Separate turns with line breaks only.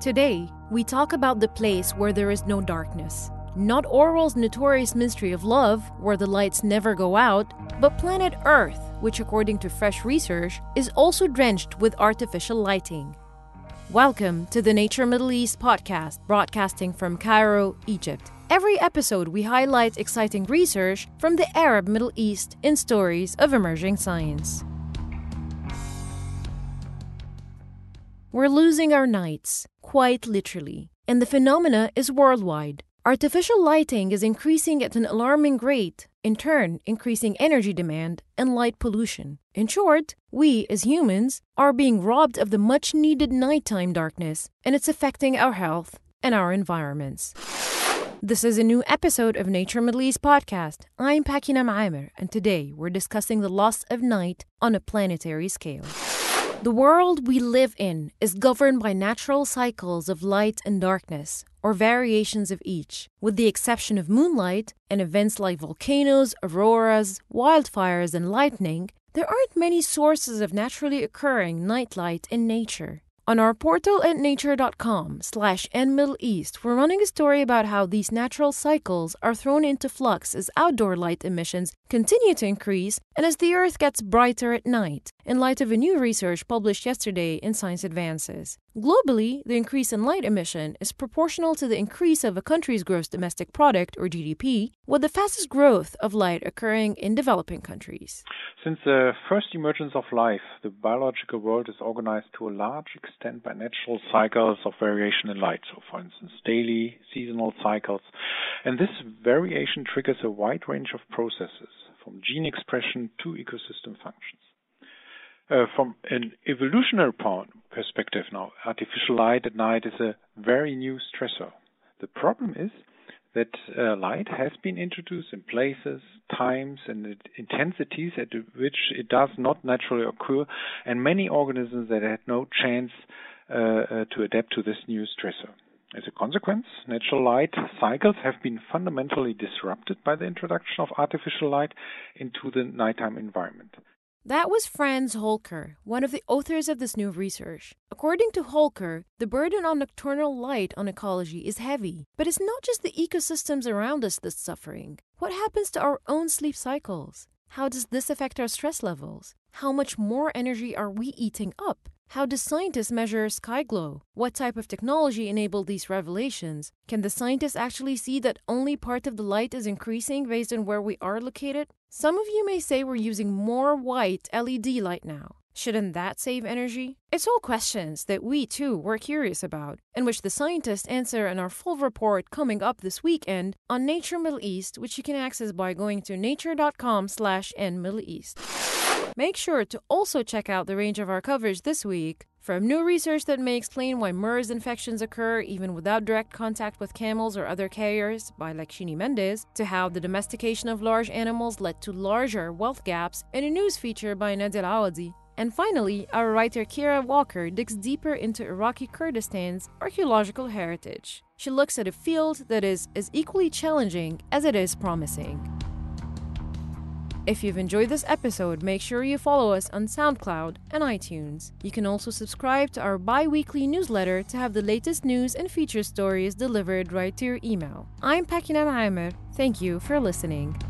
Today, we talk about the place where there is no darkness. Not Orwell's notorious Ministry of Love, where the lights never go out, but planet Earth, which, according to fresh research, is also drenched with artificial lighting. Welcome to the Nature Middle East podcast, broadcasting from Cairo, Egypt. Every episode, we highlight exciting research from the Arab Middle East in stories of emerging science. We're losing our nights, quite literally, and the phenomena is worldwide. Artificial lighting is increasing at an alarming rate, in turn, increasing energy demand and light pollution. In short, we as humans are being robbed of the much needed nighttime darkness, and it's affecting our health and our environments. This is a new episode of Nature Middle East podcast. I'm Pakinam Amer, and today we're discussing the loss of night on a planetary scale. The world we live in is governed by natural cycles of light and darkness, or variations of each, with the exception of moonlight and events like volcanoes, auroras, wildfires, and lightning. There aren't many sources of naturally occurring nightlight in nature. On our portal at nature.com slash nmiddleeast, we're running a story about how these natural cycles are thrown into flux as outdoor light emissions continue to increase and as the Earth gets brighter at night, in light of a new research published yesterday in Science Advances. Globally, the increase in light emission is proportional to the increase of a country's gross domestic product, or GDP, with the fastest growth of light occurring in developing countries.
Since the first emergence of life, the biological world is organized to a large extent by natural cycles of variation in light. So, for instance, daily, seasonal cycles. And this variation triggers a wide range of processes, from gene expression to ecosystem functions. Uh, from an evolutionary perspective now, artificial light at night is a very new stressor. The problem is that uh, light has been introduced in places, times, and intensities at which it does not naturally occur, and many organisms that had no chance uh, uh, to adapt to this new stressor. As a consequence, natural light cycles have been fundamentally disrupted by the introduction of artificial light into the nighttime environment.
That was Franz Holker, one of the authors of this new research. According to Holker, the burden on nocturnal light on ecology is heavy, but it's not just the ecosystems around us that's suffering. What happens to our own sleep cycles? How does this affect our stress levels? How much more energy are we eating up? How do scientists measure sky glow? What type of technology enabled these revelations? Can the scientists actually see that only part of the light is increasing based on where we are located? Some of you may say we're using more white LED light now. Shouldn't that save energy? It's all questions that we too were curious about, and which the scientists answer in our full report coming up this weekend on Nature Middle East, which you can access by going to nature.com slash nmiddleeast. Make sure to also check out the range of our coverage this week. From new research that may explain why MERS infections occur even without direct contact with camels or other carriers by Lakshini Mendis, to how the domestication of large animals led to larger wealth gaps in a news feature by Nadia Awady. And finally, our writer Kira Walker digs deeper into Iraqi Kurdistan's archaeological heritage. She looks at a field that is as equally challenging as it is promising. If you've enjoyed this episode, make sure you follow us on SoundCloud and iTunes. You can also subscribe to our bi weekly newsletter to have the latest news and feature stories delivered right to your email. I'm Pakinam Amer. Thank you for listening.